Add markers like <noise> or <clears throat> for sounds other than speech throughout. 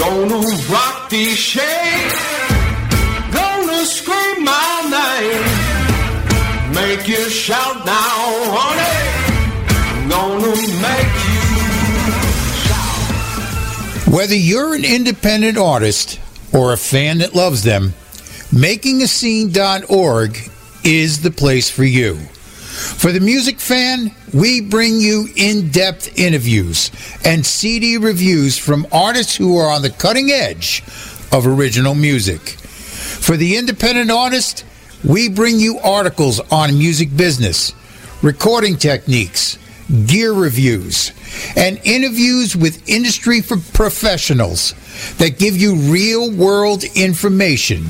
Gonna rock. Gonna scream my name. Make you shout now, honey. Gonna make you shout. Whether you're an independent artist or a fan that loves them, makingascene.org is the place for you. For the music fan, we bring you in depth interviews and CD reviews from artists who are on the cutting edge of original music. For the independent artist, we bring you articles on music business, recording techniques, gear reviews, and interviews with industry professionals that give you real world information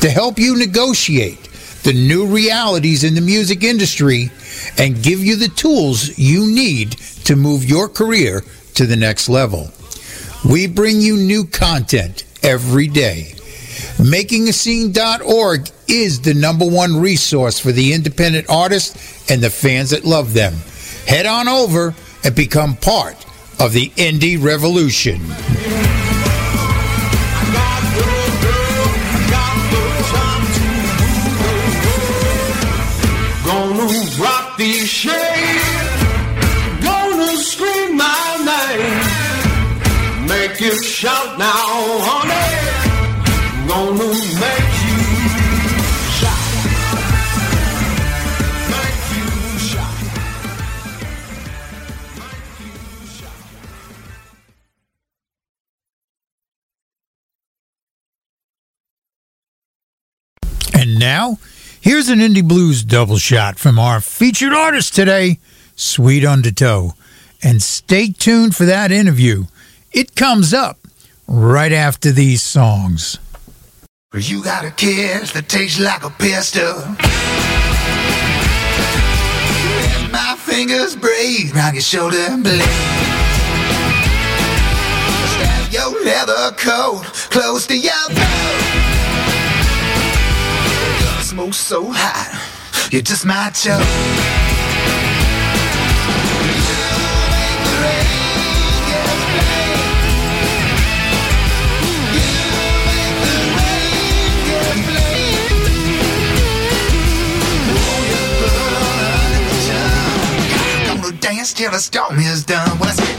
to help you negotiate the new realities in the music industry and give you the tools you need to move your career to the next level. We bring you new content every day. MakingAscene.org is the number one resource for the independent artists and the fans that love them. Head on over and become part of the indie revolution. These. Gonna scream my name. Make you shout now, honey. Gonna make you shout, make you shout. Make you shout. And now, here's an indie blues double shot from our featured artist today, Sweet Undertow. And stay tuned for that interview. It comes up right after these songs. You got a kiss that tastes like a pistol. And my fingers breathe round your shoulder blade. Your leather coat close to your throat. So hot, you just might choke. Till the storm is done. When I say,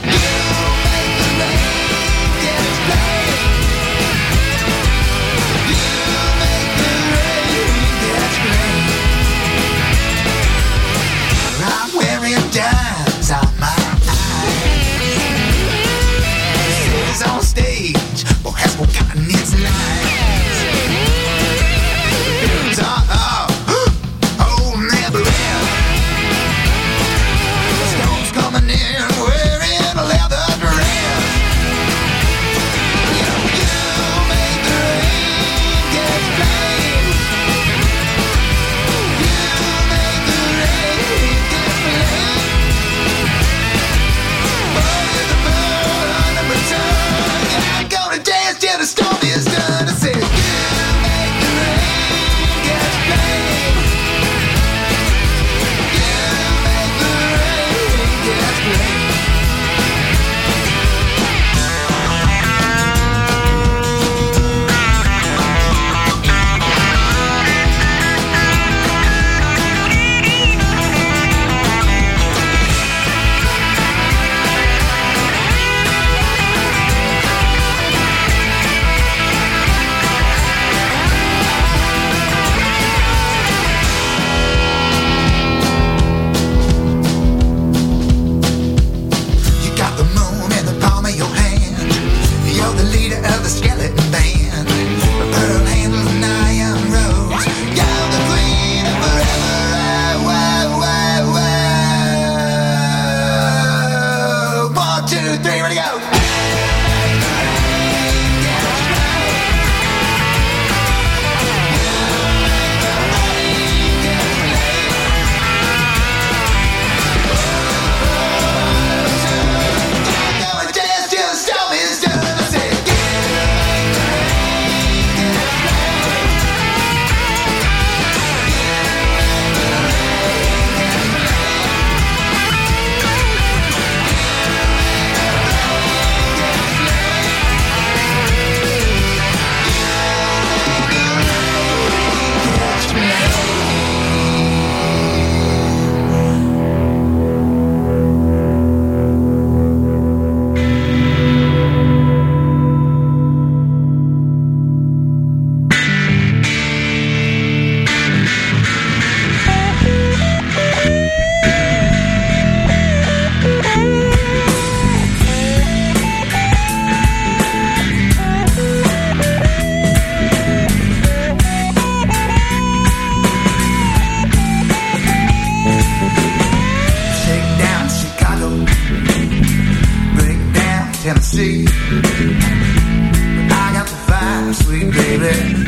sweet baby.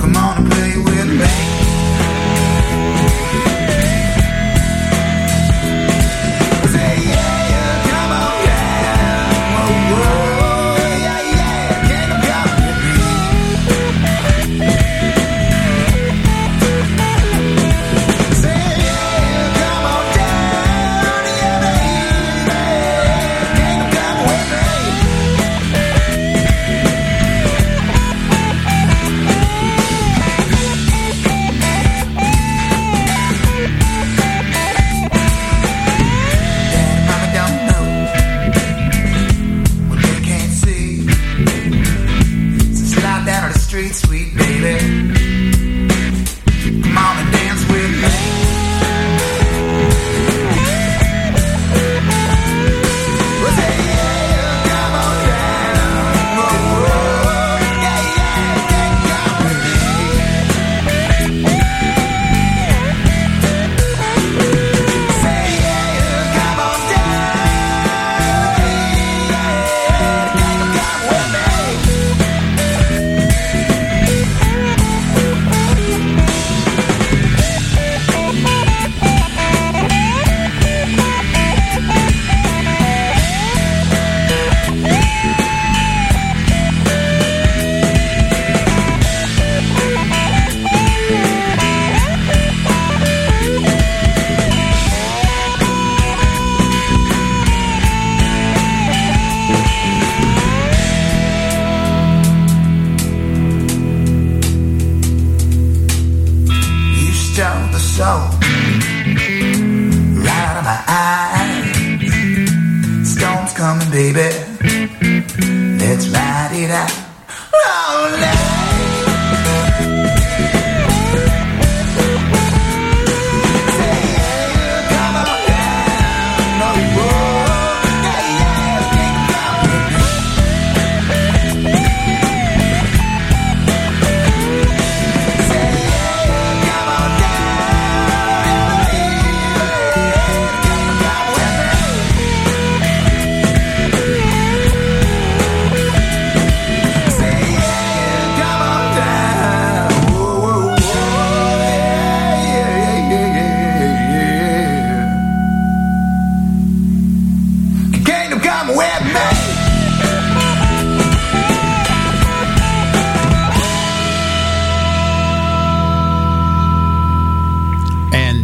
Come on and play with me.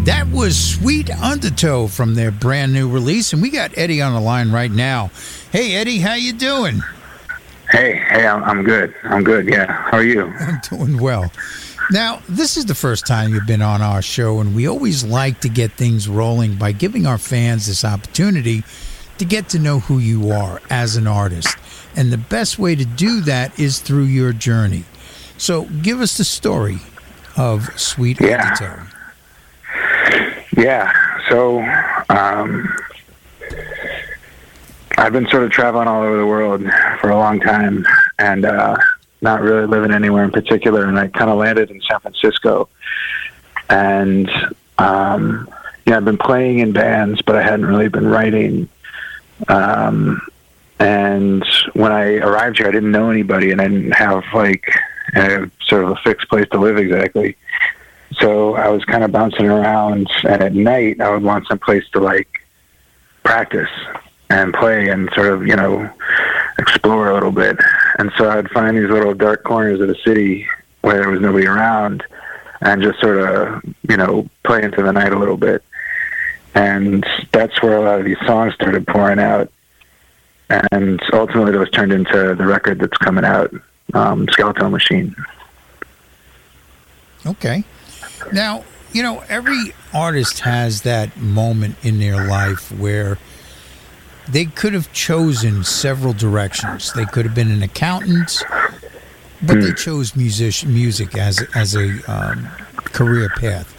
That was Sweet Undertow from their brand new release. And we got Eddie on the line right now. Hey, Eddie, how you doing? Hey, hey, I'm, I'm good. I'm good. Yeah. How are you? <laughs> I'm doing well. Now, this is the first time you've been on our show, and we always like to get things rolling by giving our fans this opportunity to get to know who you are as an artist. And the best way to do that is through your journey. So, give us the story of Sweet Yeah. Undertow. Yeah. So, um, I've been sort of traveling all over the world for a long time, and uh, not really living anywhere in particular. And I kind of landed in San Francisco, and um, yeah, I've been playing in bands, but I hadn't really been writing. Um, and when I arrived here, I didn't know anybody, and I didn't have like a, sort of a fixed place to live exactly. So I was kind of bouncing around, and at night I would want some place to like practice and play and sort of you know explore a little bit. And so I'd find these little dark corners of the city where there was nobody around, and just sort of you know play into the night a little bit. And that's where a lot of these songs started pouring out. And ultimately, those turned into the record that's coming out, um, Skeletal Machine. Okay. Now, you know, every artist has that moment in their life where they could have chosen several directions. They could have been an accountant, but they chose musician music as as a um, career path.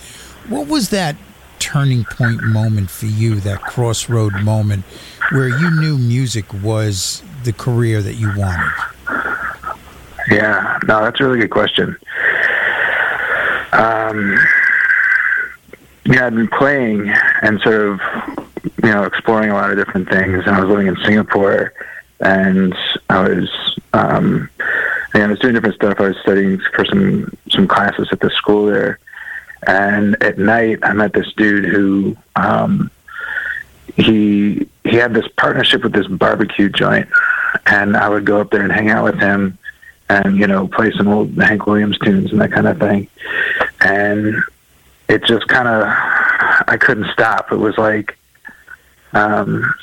What was that turning point moment for you? That crossroad moment where you knew music was the career that you wanted. Yeah, no, that's a really good question. Um, yeah, I'd been playing and sort of you know, exploring a lot of different things. And I was living in Singapore, and I was, um, and I was doing different stuff. I was studying for some some classes at the school there, and at night I met this dude who, um, he he had this partnership with this barbecue joint, and I would go up there and hang out with him, and you know, play some old Hank Williams tunes and that kind of thing, and it just kind of I couldn't stop. It was like um,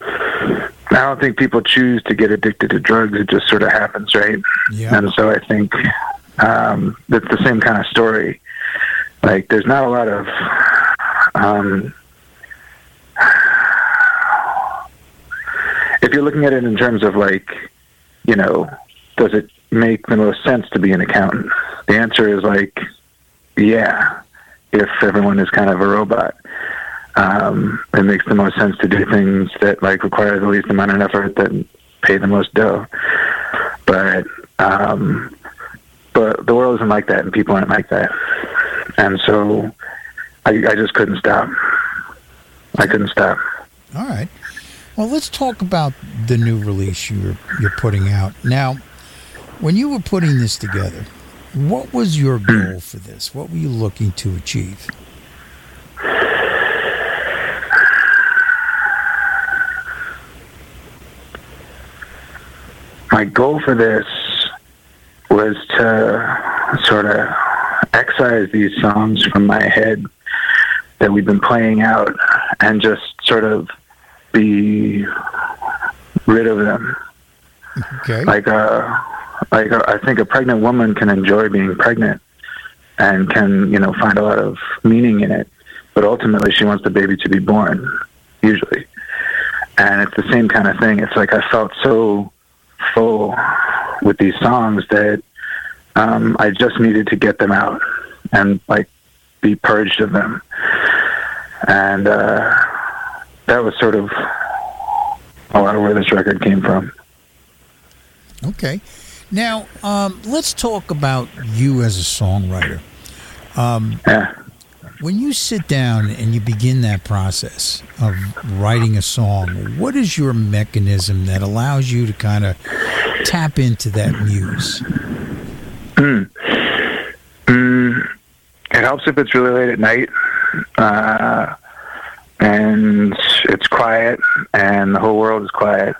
I don't think people choose to get addicted to drugs. It just sort of happens, right? Yeah. And so I think um, that's the same kind of story. Like, there's not a lot of um, if you're looking at it in terms of like, you know, does it make the most sense to be an accountant? The answer is like, yeah, if everyone is kind of a robot. Um, it makes the most sense to do things that like require the least amount of effort that pay the most dough. But um, but the world isn't like that, and people aren't like that. And so I, I just couldn't stop. I couldn't stop. All right. Well, let's talk about the new release you're you're putting out now. When you were putting this together, what was your goal for this? What were you looking to achieve? my goal for this was to sort of excise these songs from my head that we've been playing out and just sort of be rid of them. Okay. Like a, like I think a pregnant woman can enjoy being pregnant and can you know find a lot of meaning in it, but ultimately she wants the baby to be born, usually. And it's the same kind of thing. It's like I felt so full with these songs that um, I just needed to get them out and like be purged of them. And uh, that was sort of a lot of where this record came from. Okay. Now, um, let's talk about you as a songwriter. Um, Yeah. when you sit down and you begin that process of writing a song, what is your mechanism that allows you to kind of tap into that muse? Mm, it helps if it's really late at night, uh, and it's quiet, and the whole world is quiet.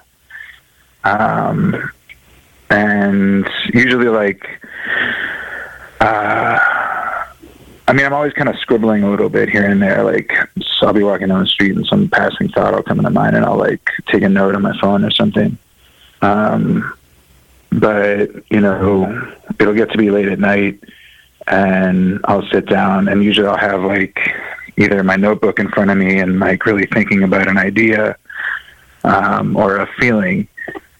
Um, and usually, like, uh, I mean, I'm always kind of scribbling a little bit here and there. Like, so I'll be walking down the street, and some passing thought will come into mind, and I'll like take a note on my phone or something. Um, but you know, it'll get to be late at night and I'll sit down and usually I'll have like either my notebook in front of me and like really thinking about an idea um, or a feeling,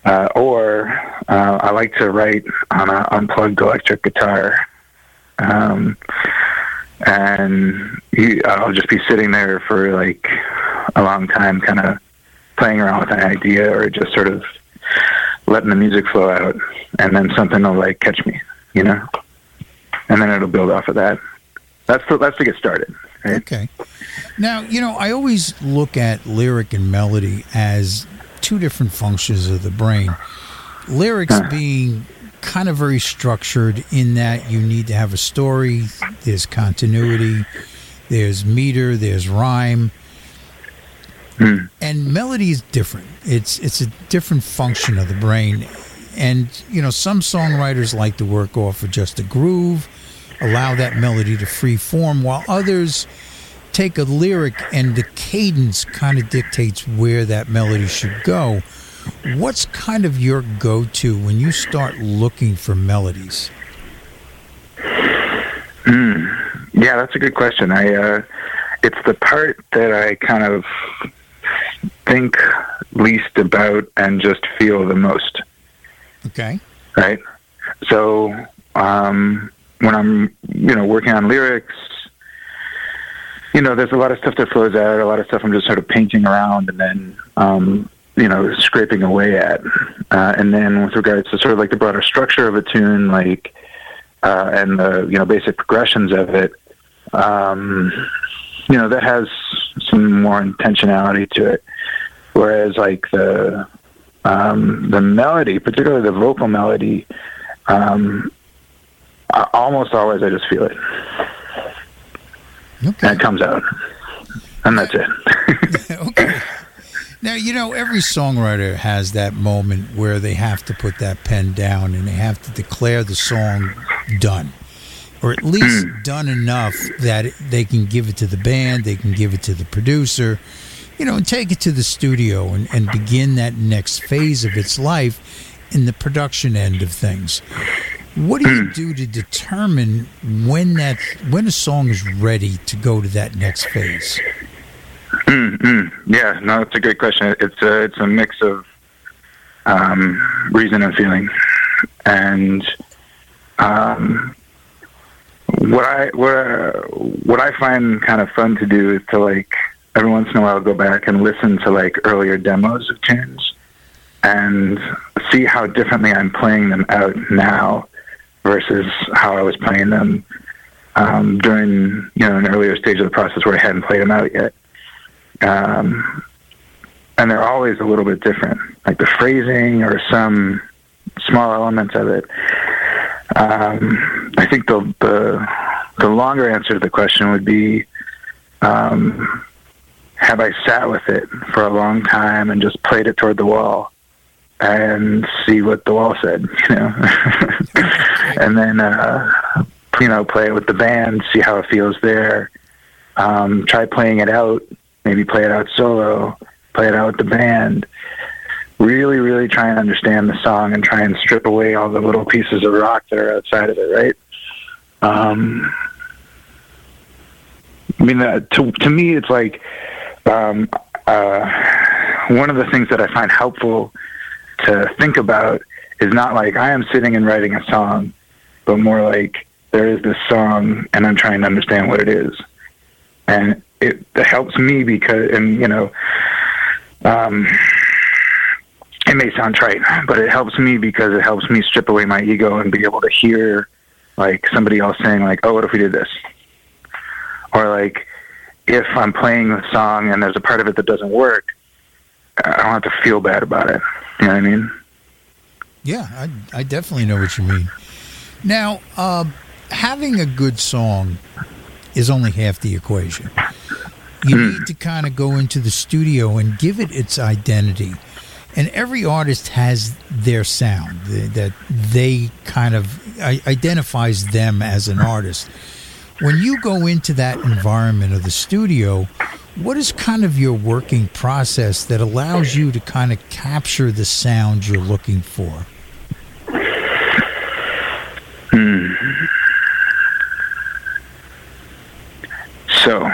uh, or uh, I like to write on an unplugged electric guitar. Um, and you, I'll just be sitting there for like a long time, kind of playing around with an idea or just sort of letting the music flow out, and then something will like catch me, you know, and then it'll build off of that. That's to, that's to get started. Right? Okay. Now, you know, I always look at lyric and melody as two different functions of the brain. Lyrics being kind of very structured in that you need to have a story, there's continuity, there's meter, there's rhyme. Hmm. And melody is different. It's it's a different function of the brain. And you know, some songwriters like to work off of just a groove, allow that melody to free form, while others take a lyric and the cadence kind of dictates where that melody should go. What's kind of your go to when you start looking for melodies? Yeah, that's a good question. I uh, it's the part that I kind of think least about and just feel the most. Okay. right? So um, when I'm, you know, working on lyrics, you know, there's a lot of stuff that flows out, a lot of stuff I'm just sort of painting around and then, um, you know, scraping away at. Uh, and then with regards to sort of like the broader structure of a tune, like, uh, and the, you know, basic progressions of it, um, you know, that has some more intentionality to it. Whereas like the um, the melody, particularly the vocal melody, um, almost always I just feel it Okay. and it comes out, and that's it. <laughs> okay. Now, you know, every songwriter has that moment where they have to put that pen down and they have to declare the song done, or at least hmm. done enough that they can give it to the band, they can give it to the producer, you know, and take it to the studio and, and begin that next phase of its life in the production end of things. What do you <clears throat> do to determine when that when a song is ready to go to that next phase? <clears throat> Yeah, no, it's a great question. It's a it's a mix of um, reason and feeling, and um, what I what I, what I find kind of fun to do is to like every once in a while go back and listen to like earlier demos of tunes and see how differently I'm playing them out now versus how I was playing them um, during you know an earlier stage of the process where I hadn't played them out yet. Um, and they're always a little bit different, like the phrasing or some small elements of it. Um, I think the, the the longer answer to the question would be: um, Have I sat with it for a long time and just played it toward the wall and see what the wall said, you know, <laughs> and then uh, you know play it with the band, see how it feels there. Um, try playing it out maybe play it out solo, play it out with the band. Really, really try and understand the song and try and strip away all the little pieces of rock that are outside of it, right? Um, I mean, uh, to to me, it's like um, uh, one of the things that I find helpful to think about is not like I am sitting and writing a song, but more like there is this song and I'm trying to understand what it is, and it helps me because, and you know, um, it may sound trite, but it helps me because it helps me strip away my ego and be able to hear like somebody else saying like, "Oh, what if we did this?" Or like, if I'm playing the song and there's a part of it that doesn't work, I don't have to feel bad about it. You know what I mean? Yeah, I, I definitely know what you mean. Now, um, having a good song is only half the equation. You need to kind of go into the studio and give it its identity. And every artist has their sound that they kind of identifies them as an artist. When you go into that environment of the studio, what is kind of your working process that allows you to kind of capture the sound you're looking for? So,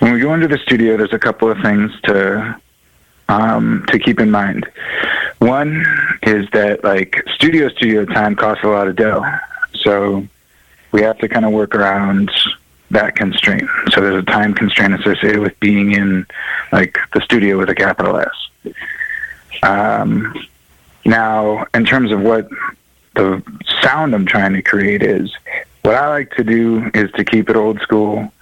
when we into the studio, there's a couple of things to um, to keep in mind. One is that like studio studio time costs a lot of dough, so we have to kind of work around that constraint. So there's a time constraint associated with being in like the studio with a capital S. Um, now, in terms of what the sound I'm trying to create is, what I like to do is to keep it old school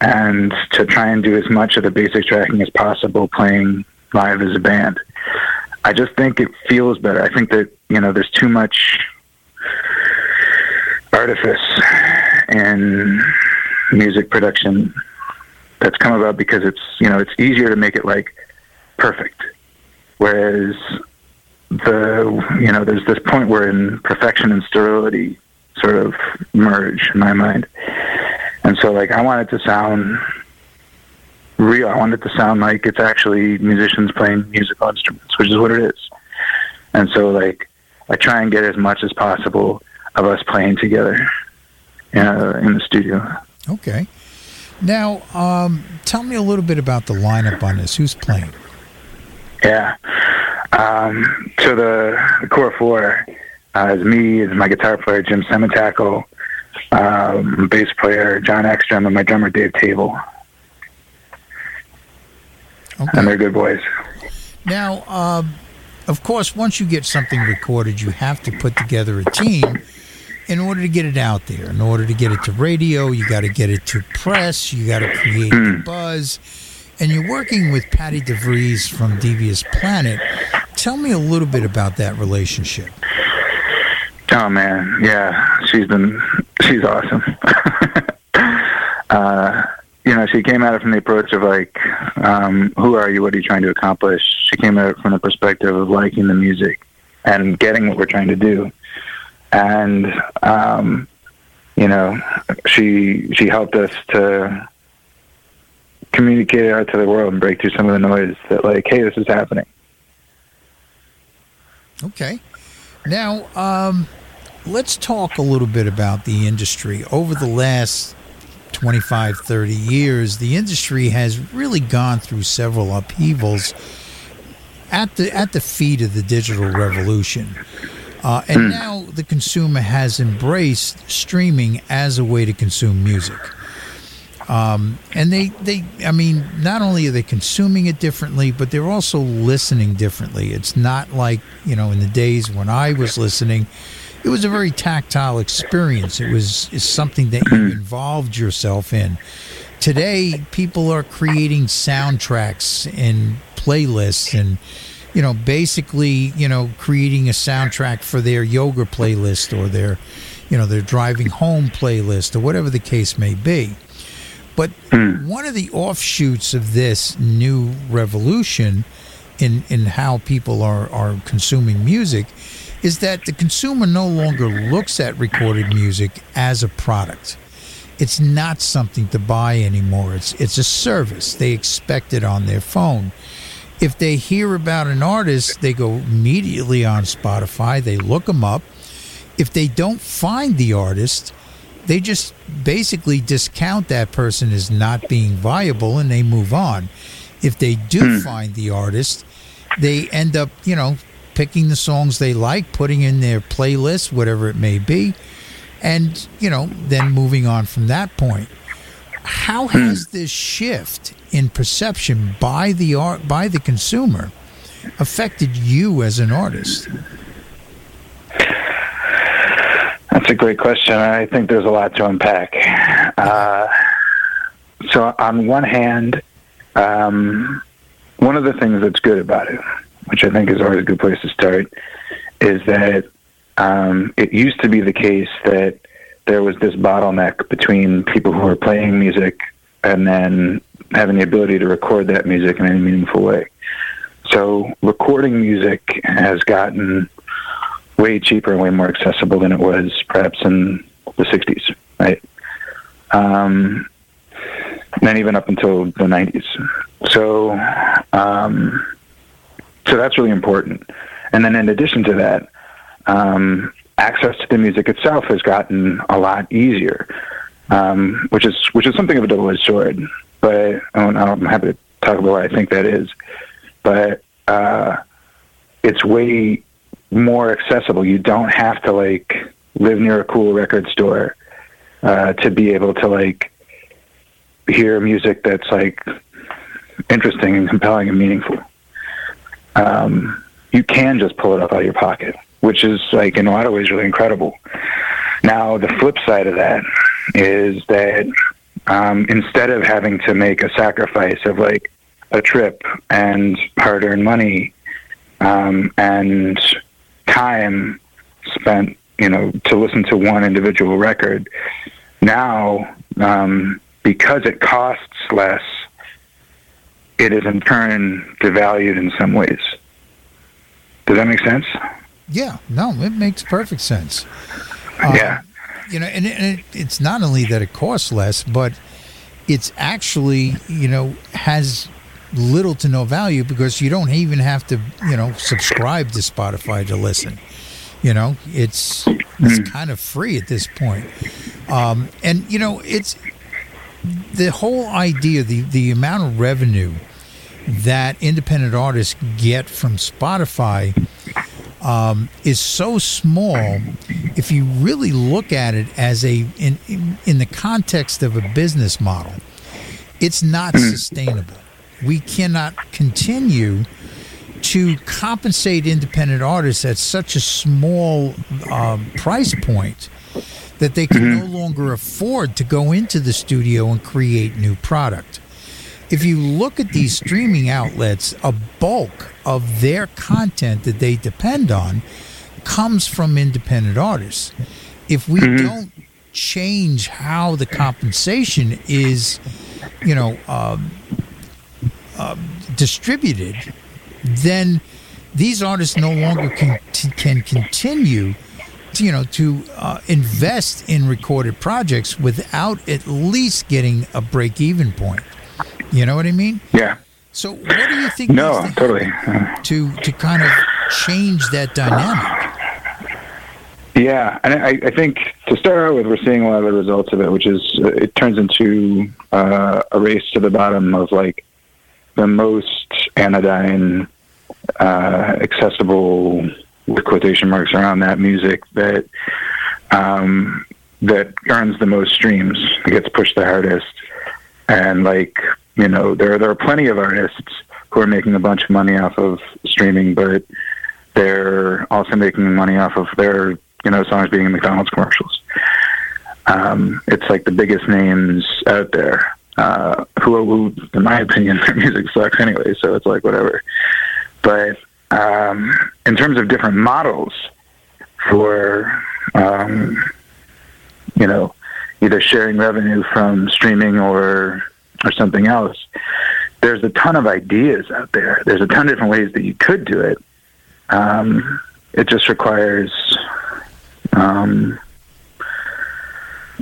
and to try and do as much of the basic tracking as possible playing live as a band. I just think it feels better. I think that, you know, there's too much artifice in music production that's come about because it's, you know, it's easier to make it like perfect. Whereas the, you know, there's this point where in perfection and sterility sort of merge in my mind. And so, like, I want it to sound real. I want it to sound like it's actually musicians playing musical instruments, which is what it is. And so, like, I try and get as much as possible of us playing together uh, in the studio. Okay. Now, um, tell me a little bit about the lineup on this. Who's playing? Yeah. Um, so the, the core four uh, is me, is my guitar player Jim Semitackle, um, bass player John Ekstrom, and my drummer Dave Table, Okay. and they're good boys. Now, um, of course, once you get something recorded, you have to put together a team in order to get it out there. In order to get it to radio, you got to get it to press. You got to create the buzz. and you're working with Patty DeVries from Devious Planet. Tell me a little bit about that relationship. Oh man, yeah, she's been she's awesome. <laughs> uh, you know, she came at it from the approach of like, um, who are you? What are you trying to accomplish? She came at it from the perspective of liking the music and getting what we're trying to do. And um, you know, she she helped us to communicate it out to the world and break through some of the noise that like, hey, this is happening. Okay. Now, um, let's talk a little bit about the industry. Over the last 25, 30 years, the industry has really gone through several upheavals at the at the feet of the digital revolution. Uh, and now the consumer has embraced streaming as a way to consume music. Um, and they, they, I mean, not only are they consuming it differently, but they're also listening differently. It's not like, you know, in the days when I was listening, it was a very tactile experience. It was something that you hmm. involved yourself in. Today, people are creating soundtracks and playlists and, you know, basically, you know, creating a soundtrack for their yoga playlist or their, you know, their driving home playlist or whatever the case may be. But hmm. one of the offshoots of this new revolution in, in how people are, are consuming music is that the consumer no longer looks at recorded music as a product. It's not something to buy anymore. It's it's a service. They expect it on their phone. If they hear about an artist, they go immediately on Spotify, they look them up. If they don't find the artist, they just basically discount that person as not being viable and they move on. If they do hmm. find the artist, they end up, you know, picking the songs they like, putting in their playlist, whatever it may be, and, you know, then moving on from that point. How has this shift in perception by the art by the consumer affected you as an artist? That's a great question. I think there's a lot to unpack. Uh, so, on one hand, um, one of the things that's good about it, which I think is always a good place to start, is that um, it used to be the case that there was this bottleneck between people who were playing music and then having the ability to record that music in any meaningful way. So, recording music has gotten way cheaper and way more accessible than it was perhaps in the 60s, right? Um, and even up until the 90s. So, um, so that's really important. And then in addition to that, um, access to the music itself has gotten a lot easier, um, which is which is something of a double-edged sword. But I'm happy to talk about what I think that is. But uh, it's way more accessible. You don't have to like live near a cool record store uh, to be able to like hear music that's like interesting and compelling and meaningful. Um, you can just pull it up out of your pocket, which is like in a lot of ways really incredible. Now the flip side of that is that um, instead of having to make a sacrifice of like a trip and hard-earned money um, and time spent, you know, to listen to one individual record. Now, um, because it costs less, it is in turn devalued in some ways. Does that make sense? Yeah, no, it makes perfect sense. Um, yeah. You know, and, and it, it's not only that it costs less, but it's actually, you know, has little to no value because you don't even have to, you know, subscribe to Spotify to listen. You know, it's it's kind of free at this point. Um, and you know, it's the whole idea, the the amount of revenue that independent artists get from Spotify um, is so small. If you really look at it as a in, in in the context of a business model, it's not sustainable. We cannot continue to compensate independent artists at such a small um, price point that they can no longer afford to go into the studio and create new product. if you look at these streaming outlets, a bulk of their content that they depend on comes from independent artists. If we don't change how the compensation is, you know, um, uh, distributed, then these artists no longer can can continue, you know, to uh, invest in recorded projects without at least getting a break even point. You know what I mean? Yeah. So, what do you think? No, to totally. to to kind of change that dynamic? Yeah, and I, I think to start out with, we're seeing a lot of the results of it, which is uh, it turns into uh, a race to the bottom of like the most anodyne, uh, accessible, with quotation marks around that music that um, that earns the most streams, gets pushed the hardest, and like you know, there there are plenty of artists who are making a bunch of money off of streaming, but they're also making money off of their you know songs being in McDonald's commercials. Um, it's like the biggest names out there uh, who, who, in my opinion, <laughs> their music sucks anyway. So it's like whatever. But um, in terms of different models for um, you know either sharing revenue from streaming or or something else, there's a ton of ideas out there. There's a ton of different ways that you could do it. Um, it just requires um,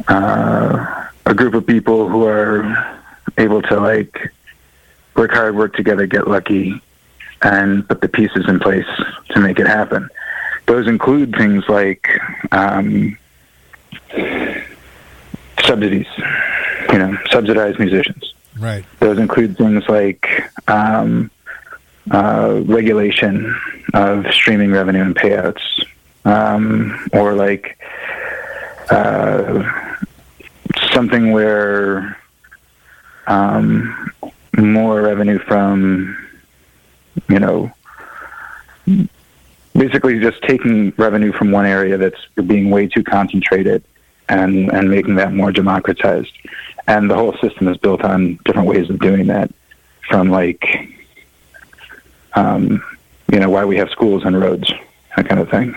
uh, a group of people who are able to like work hard, work together, get lucky, and put the pieces in place to make it happen. Those include things like um, subsidies, you know, subsidized musicians. Right. Those include things like um, uh, regulation of streaming revenue and payouts, um, or like uh, something where um, more revenue from, you know, basically just taking revenue from one area that's being way too concentrated and, and making that more democratized. And the whole system is built on different ways of doing that from like, um, you know, why we have schools and roads, that kind of thing.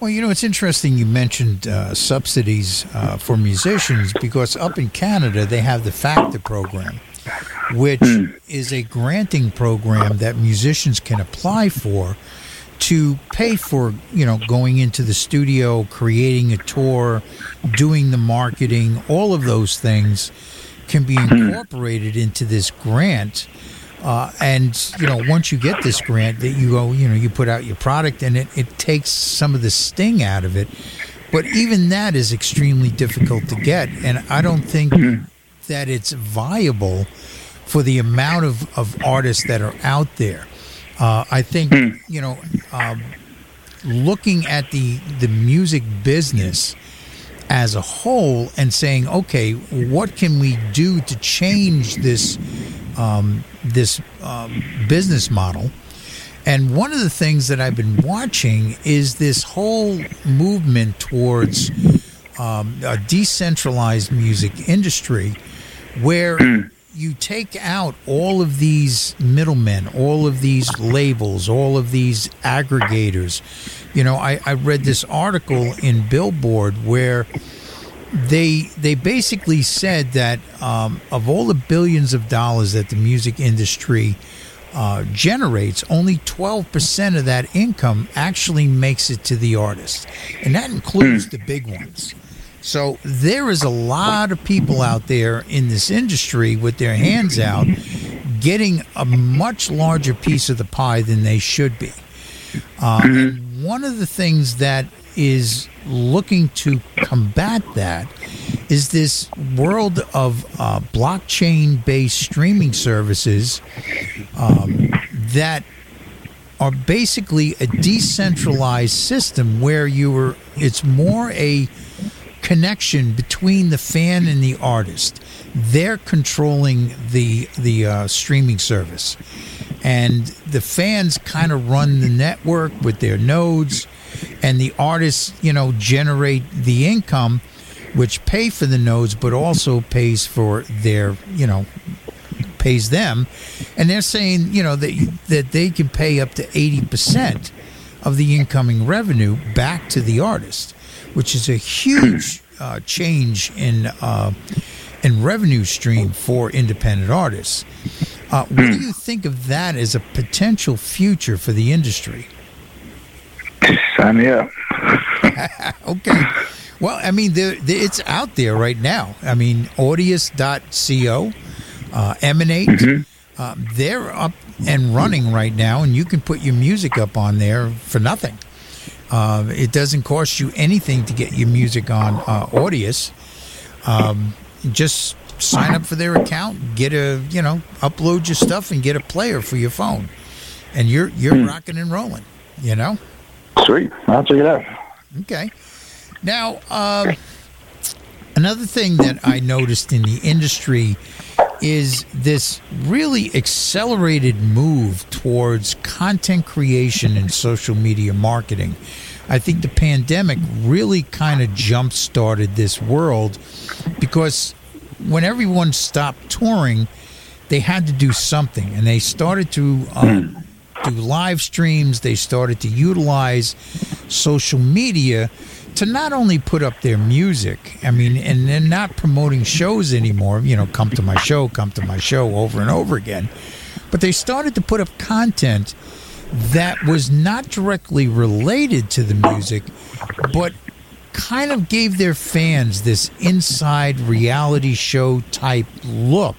Well, you know, it's interesting you mentioned uh, subsidies uh, for musicians because up in Canada they have the FACTOR program, which hmm. is a granting program that musicians can apply for to pay for, you know, going into the studio, creating a tour, doing the marketing, all of those things can be hmm. incorporated into this grant. Uh, and you know, once you get this grant, that you go, you know, you put out your product, and it, it takes some of the sting out of it. But even that is extremely difficult to get, and I don't think hmm. That it's viable for the amount of, of artists that are out there. Uh, I think you know, um, looking at the the music business as a whole and saying, okay, what can we do to change this um, this um, business model? And one of the things that I've been watching is this whole movement towards um, a decentralized music industry where <clears throat> you take out all of these middlemen, all of these labels, all of these aggregators. You know, I, I read this article in Billboard where they they basically said that um, of all the billions of dollars that the music industry uh, generates, only 12% of that income actually makes it to the artist. And that includes the big ones. So there is a lot of people out there in this industry with their hands out getting a much larger piece of the pie than they should be. Uh, and one of the things that is looking to combat that is this world of uh, blockchain based streaming services um, that are basically a decentralized system where you are it's more a connection between the fan and the artist. They're controlling the the uh, streaming service. And the fans kind of run the network with their nodes and the artists you know generate the income which pay for the nodes but also pays for their you know pays them, and they're saying you know that that they can pay up to eighty percent of the incoming revenue back to the artist, which is a huge <clears throat> uh, change in uh, in revenue stream for independent artists. Uh, what do you <clears throat> think of that as a potential future for the industry? Sign me up. Okay. Well, I mean, there there- it's out there right now. I mean, Audius.co, uh, Emanate, uh, they're up and running right now, and you can put your music up on there for nothing. Uh, it doesn't cost you anything to get your music on uh, Audius. Um, just sign up for their account, get a you know, upload your stuff, and get a player for your phone, and you're you're rocking and rolling. You know. Sweet. I'll check it out. Okay. Now, um, another thing that I noticed in the industry is this really accelerated move towards content creation and social media marketing. I think the pandemic really kind of jump started this world because when everyone stopped touring, they had to do something and they started to um, do live streams. They started to utilize social media to not only put up their music, I mean, and they're not promoting shows anymore, you know, come to my show, come to my show over and over again, but they started to put up content that was not directly related to the music, but kind of gave their fans this inside reality show type look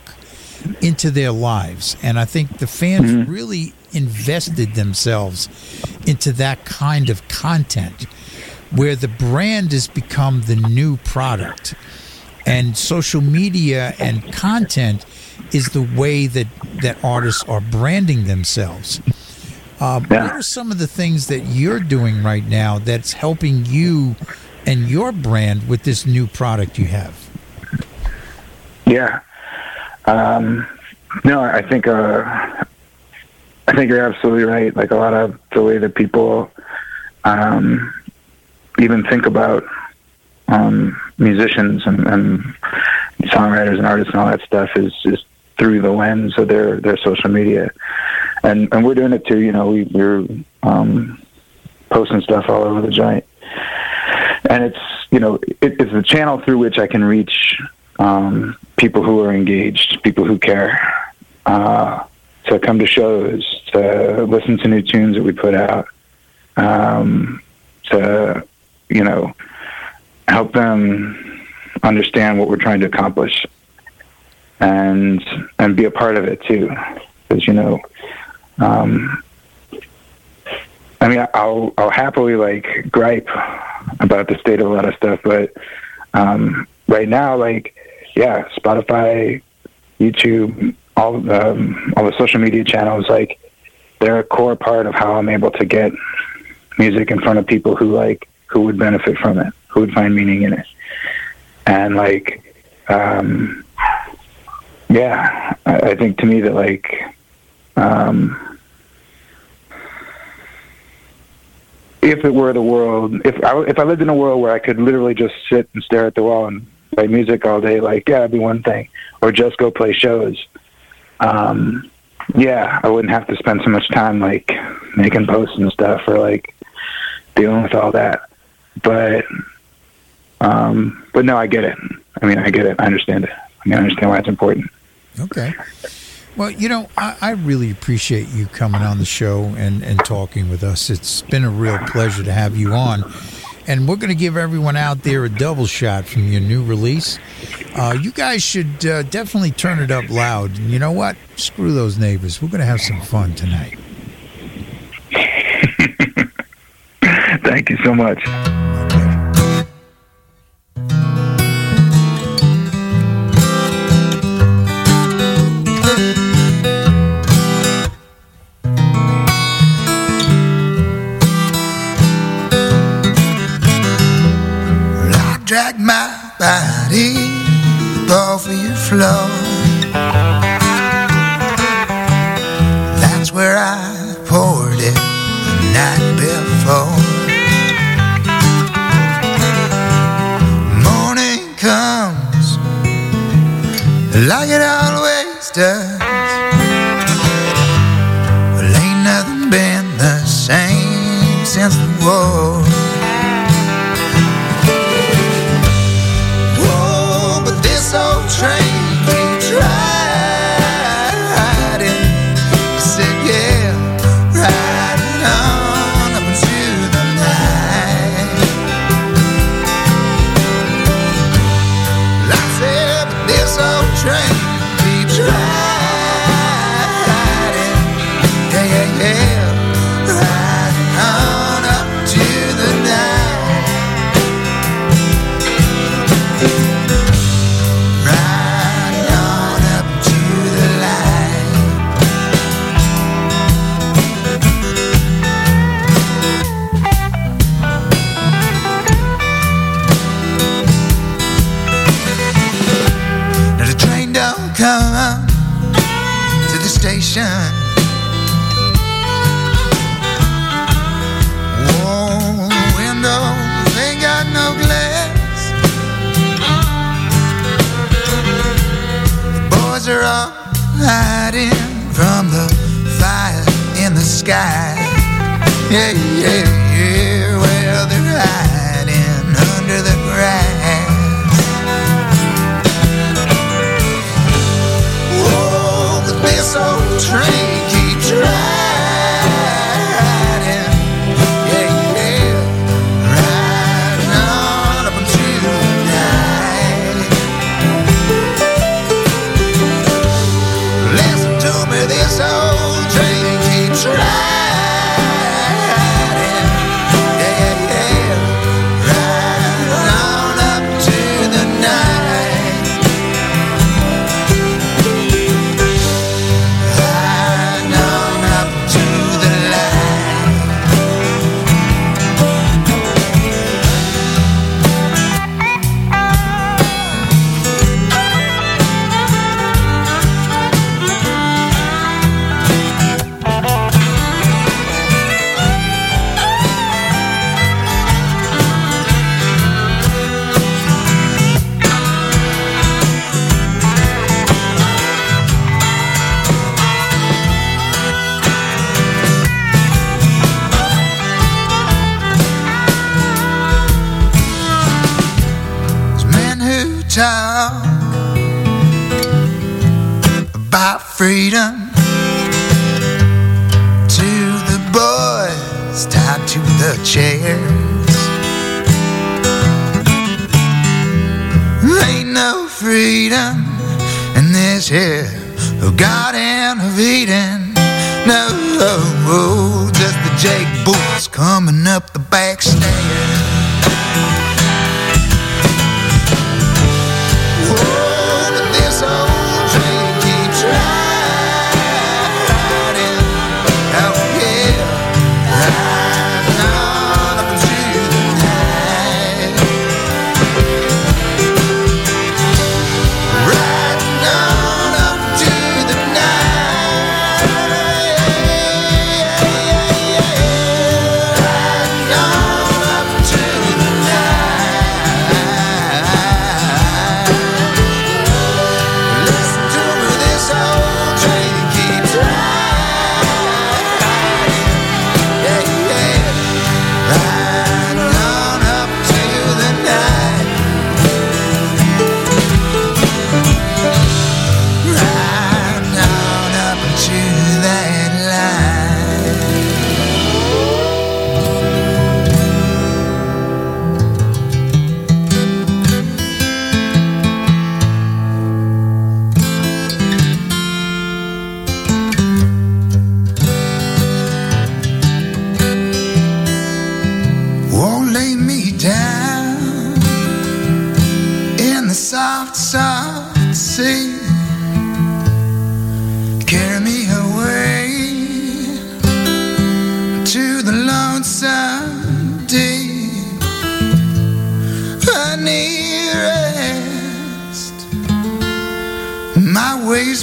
into their lives. And I think the fans mm-hmm. really invested themselves into that kind of content where the brand has become the new product. And social media and content is the way that, that artists are branding themselves. Uh, Yeah. What are some of the things that you're doing right now that's helping you and your brand with this new product you have? Yeah. Um, no, I think uh, I think you're absolutely right. Like a lot of the way that people um, even think about um, musicians and, and songwriters and artists and all that stuff is is through the lens of their their social media, and and we're doing it too. You know, we, we're um, posting stuff all over the joint, and it's you know it, it's the channel through which I can reach um, people who are engaged, people who care, uh, to come to shows, to listen to new tunes that we put out, um, to you know help them understand what we're trying to accomplish, and and be a part of it too, because you know. Um, I mean, I'll I'll happily like gripe about the state of a lot of stuff, but um, right now, like, yeah, Spotify, YouTube, all the um, all the social media channels, like, they're a core part of how I'm able to get music in front of people who like who would benefit from it, who would find meaning in it, and like, um, yeah, I, I think to me that like. Um, if it were the world, if I if I lived in a world where I could literally just sit and stare at the wall and play music all day, like yeah, that'd be one thing, or just go play shows. Um, yeah, I wouldn't have to spend so much time like making posts and stuff or like dealing with all that. But um, but no, I get it. I mean, I get it. I understand it. I mean, I understand why it's important. Okay. Well, you know, I, I really appreciate you coming on the show and, and talking with us. It's been a real pleasure to have you on. And we're going to give everyone out there a double shot from your new release. Uh, you guys should uh, definitely turn it up loud. And you know what? Screw those neighbors. We're going to have some fun tonight. <laughs> Thank you so much. my body above your floor. That's where I poured it the night before. Morning comes like it always does. Well, ain't nothing been the same since the war.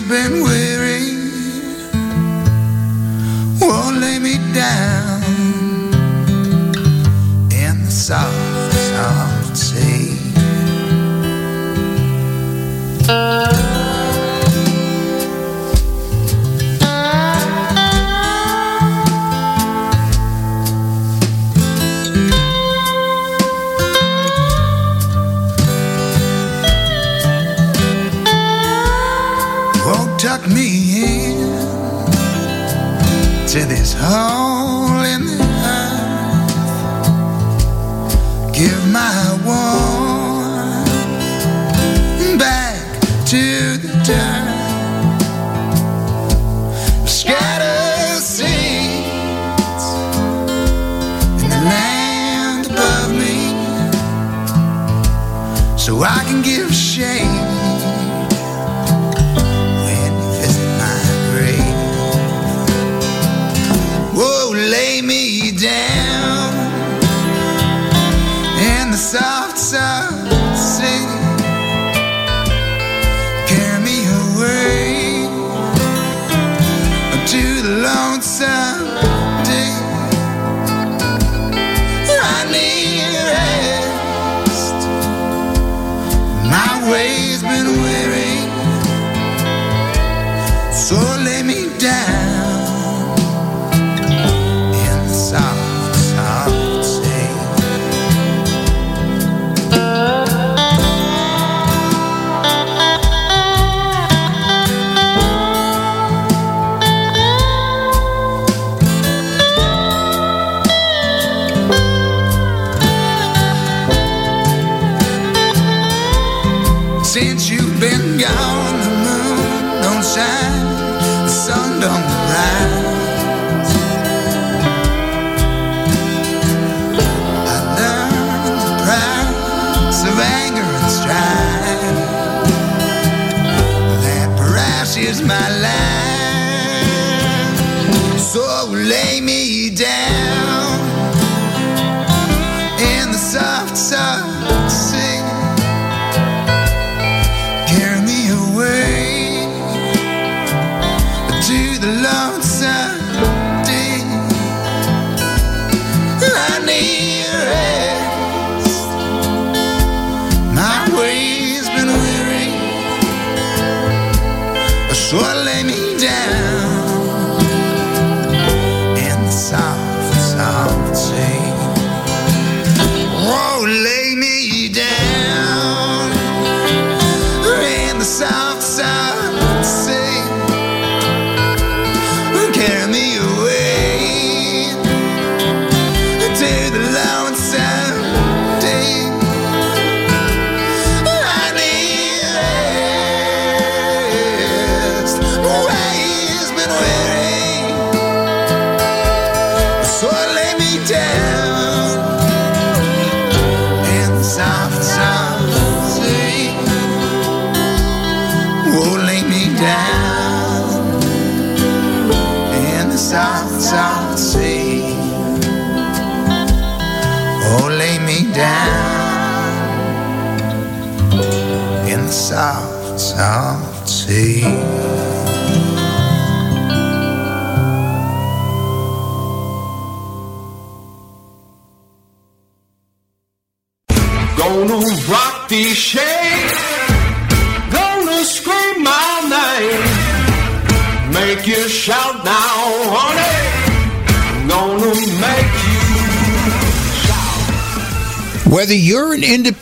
Been weary. Been weary, so lay me down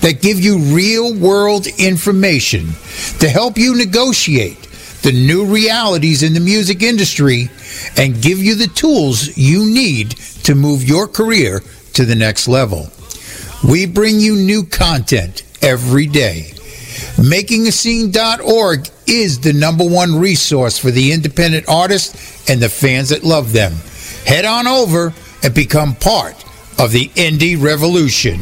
that give you real world information to help you negotiate the new realities in the music industry and give you the tools you need to move your career to the next level. We bring you new content every day. MakingAScene.org is the number one resource for the independent artists and the fans that love them. Head on over and become part of the indie revolution.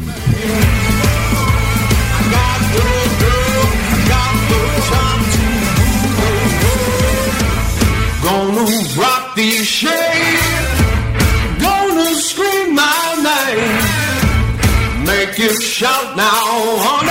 Shout now.